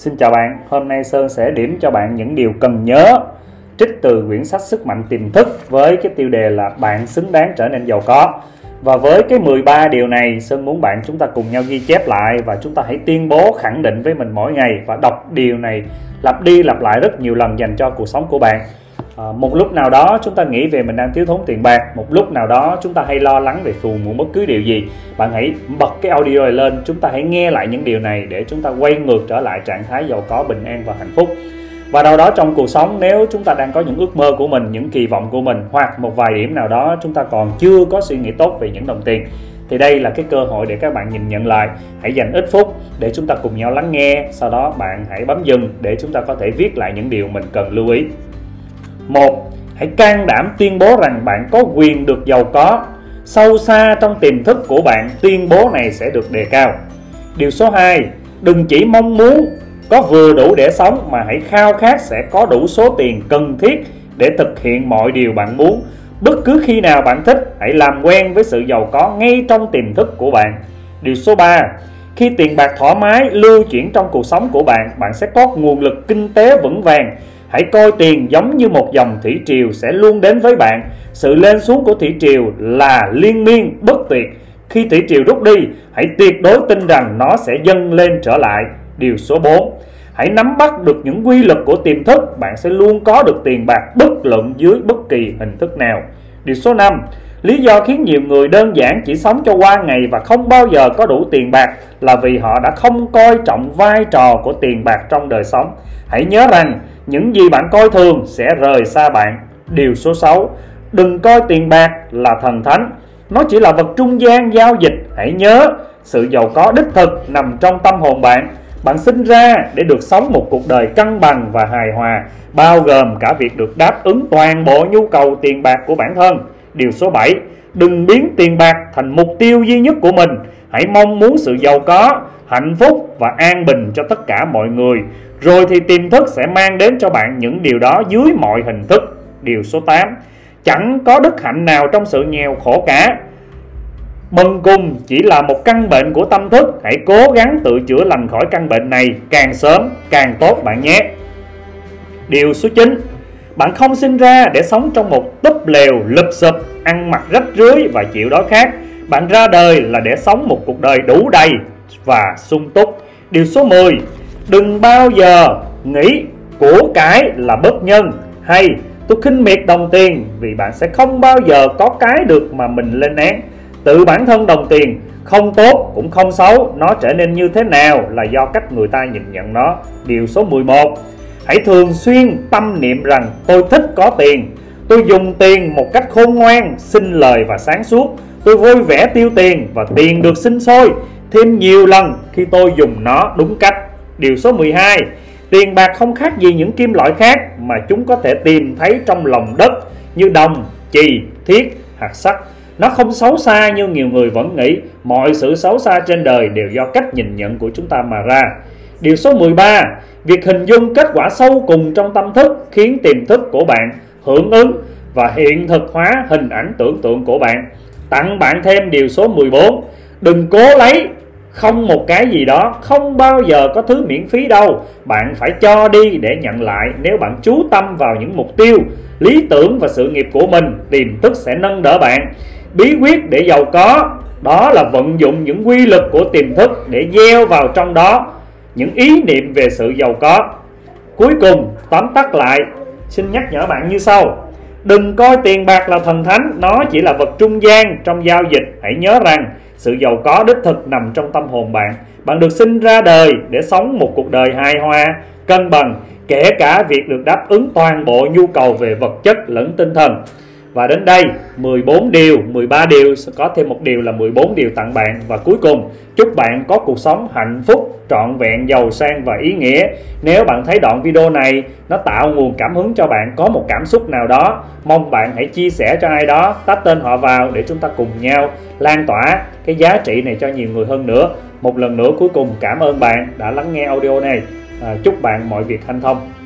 Xin chào bạn, hôm nay Sơn sẽ điểm cho bạn những điều cần nhớ trích từ quyển sách Sức mạnh tiềm thức với cái tiêu đề là bạn xứng đáng trở nên giàu có. Và với cái 13 điều này, Sơn muốn bạn chúng ta cùng nhau ghi chép lại và chúng ta hãy tuyên bố khẳng định với mình mỗi ngày và đọc điều này lặp đi lặp lại rất nhiều lần dành cho cuộc sống của bạn. À, một lúc nào đó chúng ta nghĩ về mình đang thiếu thốn tiền bạc một lúc nào đó chúng ta hay lo lắng về phù muộn bất cứ điều gì. Bạn hãy bật cái audio này lên chúng ta hãy nghe lại những điều này để chúng ta quay ngược trở lại trạng thái giàu có bình an và hạnh phúc. Và đâu đó trong cuộc sống nếu chúng ta đang có những ước mơ của mình những kỳ vọng của mình hoặc một vài điểm nào đó chúng ta còn chưa có suy nghĩ tốt về những đồng tiền thì đây là cái cơ hội để các bạn nhìn nhận lại. Hãy dành ít phút để chúng ta cùng nhau lắng nghe sau đó bạn hãy bấm dừng để chúng ta có thể viết lại những điều mình cần lưu ý một, hãy can đảm tuyên bố rằng bạn có quyền được giàu có. Sâu xa trong tiềm thức của bạn, tuyên bố này sẽ được đề cao. Điều số 2 đừng chỉ mong muốn có vừa đủ để sống mà hãy khao khát sẽ có đủ số tiền cần thiết để thực hiện mọi điều bạn muốn. Bất cứ khi nào bạn thích, hãy làm quen với sự giàu có ngay trong tiềm thức của bạn. Điều số 3 khi tiền bạc thoải mái lưu chuyển trong cuộc sống của bạn bạn sẽ có nguồn lực kinh tế vững vàng. Hãy coi tiền giống như một dòng thủy triều sẽ luôn đến với bạn. Sự lên xuống của thủy triều là liên miên bất tuyệt. Khi thủy triều rút đi, hãy tuyệt đối tin rằng nó sẽ dâng lên trở lại. Điều số 4. Hãy nắm bắt được những quy luật của tiềm thức, bạn sẽ luôn có được tiền bạc bất luận dưới bất kỳ hình thức nào. Điều số 5. Lý do khiến nhiều người đơn giản chỉ sống cho qua ngày và không bao giờ có đủ tiền bạc là vì họ đã không coi trọng vai trò của tiền bạc trong đời sống. Hãy nhớ rằng những gì bạn coi thường sẽ rời xa bạn. Điều số 6. Đừng coi tiền bạc là thần thánh. Nó chỉ là vật trung gian giao dịch. Hãy nhớ, sự giàu có đích thực nằm trong tâm hồn bạn. Bạn sinh ra để được sống một cuộc đời cân bằng và hài hòa, bao gồm cả việc được đáp ứng toàn bộ nhu cầu tiền bạc của bản thân. Điều số 7. Đừng biến tiền bạc thành mục tiêu duy nhất của mình. Hãy mong muốn sự giàu có, hạnh phúc và an bình cho tất cả mọi người rồi thì tiềm thức sẽ mang đến cho bạn những điều đó dưới mọi hình thức điều số 8 chẳng có đức hạnh nào trong sự nghèo khổ cả Mừng cùng chỉ là một căn bệnh của tâm thức. Hãy cố gắng tự chữa lành khỏi căn bệnh này Càng sớm, càng tốt bạn nhé. Điều số 9 Bạn không sinh ra để sống trong một túp lều lụp sụp Ăn mặc rách rưới và chịu đói khát. Bạn ra đời là để sống một cuộc đời đủ đầy và sung túc. Điều số 10 Đừng bao giờ nghĩ của cái là bất nhân. Hay, tôi khinh miệt đồng tiền vì bạn sẽ không bao giờ có cái được mà mình lên án. Tự bản thân đồng tiền không tốt cũng không xấu, nó trở nên như thế nào là do cách người ta nhìn nhận nó. Điều số 11. Hãy thường xuyên tâm niệm rằng tôi thích có tiền, tôi dùng tiền một cách khôn ngoan, xin lời và sáng suốt. Tôi vui vẻ tiêu tiền và tiền được sinh sôi thêm nhiều lần khi tôi dùng nó đúng cách. Điều số 12 Tiền bạc không khác gì những kim loại khác mà chúng có thể tìm thấy trong lòng đất như đồng, chì, thiết, hạt sắt. Nó không xấu xa như nhiều người vẫn nghĩ. Mọi sự xấu xa trên đời đều do cách nhìn nhận của chúng ta mà ra. Điều số 13 Việc hình dung kết quả sâu cùng trong tâm thức khiến tiềm thức của bạn hưởng ứng và hiện thực hóa hình ảnh tưởng tượng của bạn. Tặng bạn thêm điều số 14 Đừng cố lấy không một cái gì đó, không bao giờ có thứ miễn phí đâu bạn phải cho đi để nhận lại nếu bạn chú tâm vào những mục tiêu, lý tưởng và sự nghiệp của mình, tiềm thức sẽ nâng đỡ bạn bí quyết để giàu có đó là vận dụng những quy luật của tiềm thức để gieo vào trong đó những ý niệm về sự giàu có cuối cùng tóm tắt lại xin nhắc nhở bạn như sau đừng coi tiền bạc là thần thánh nó chỉ là vật trung gian trong giao dịch hãy nhớ rằng sự giàu có đích thực nằm trong tâm hồn bạn. Bạn được sinh ra đời để sống một cuộc đời hài hòa, cân bằng, kể cả việc được đáp ứng toàn bộ nhu cầu về vật chất lẫn tinh thần. Và đến đây 14 điều, 13 điều có thêm một điều là 14 điều tặng bạn và cuối cùng chúc bạn có cuộc sống hạnh phúc, trọn vẹn, giàu sang và ý nghĩa. Nếu bạn thấy đoạn video này nó tạo nguồn cảm hứng cho bạn có một cảm xúc nào đó, mong bạn hãy chia sẻ cho ai đó, tách tên họ vào để chúng ta cùng nhau lan tỏa cái giá trị này cho nhiều người hơn nữa. Một lần nữa cuối cùng cảm ơn bạn đã lắng nghe audio này. À, chúc bạn mọi việc hanh thông.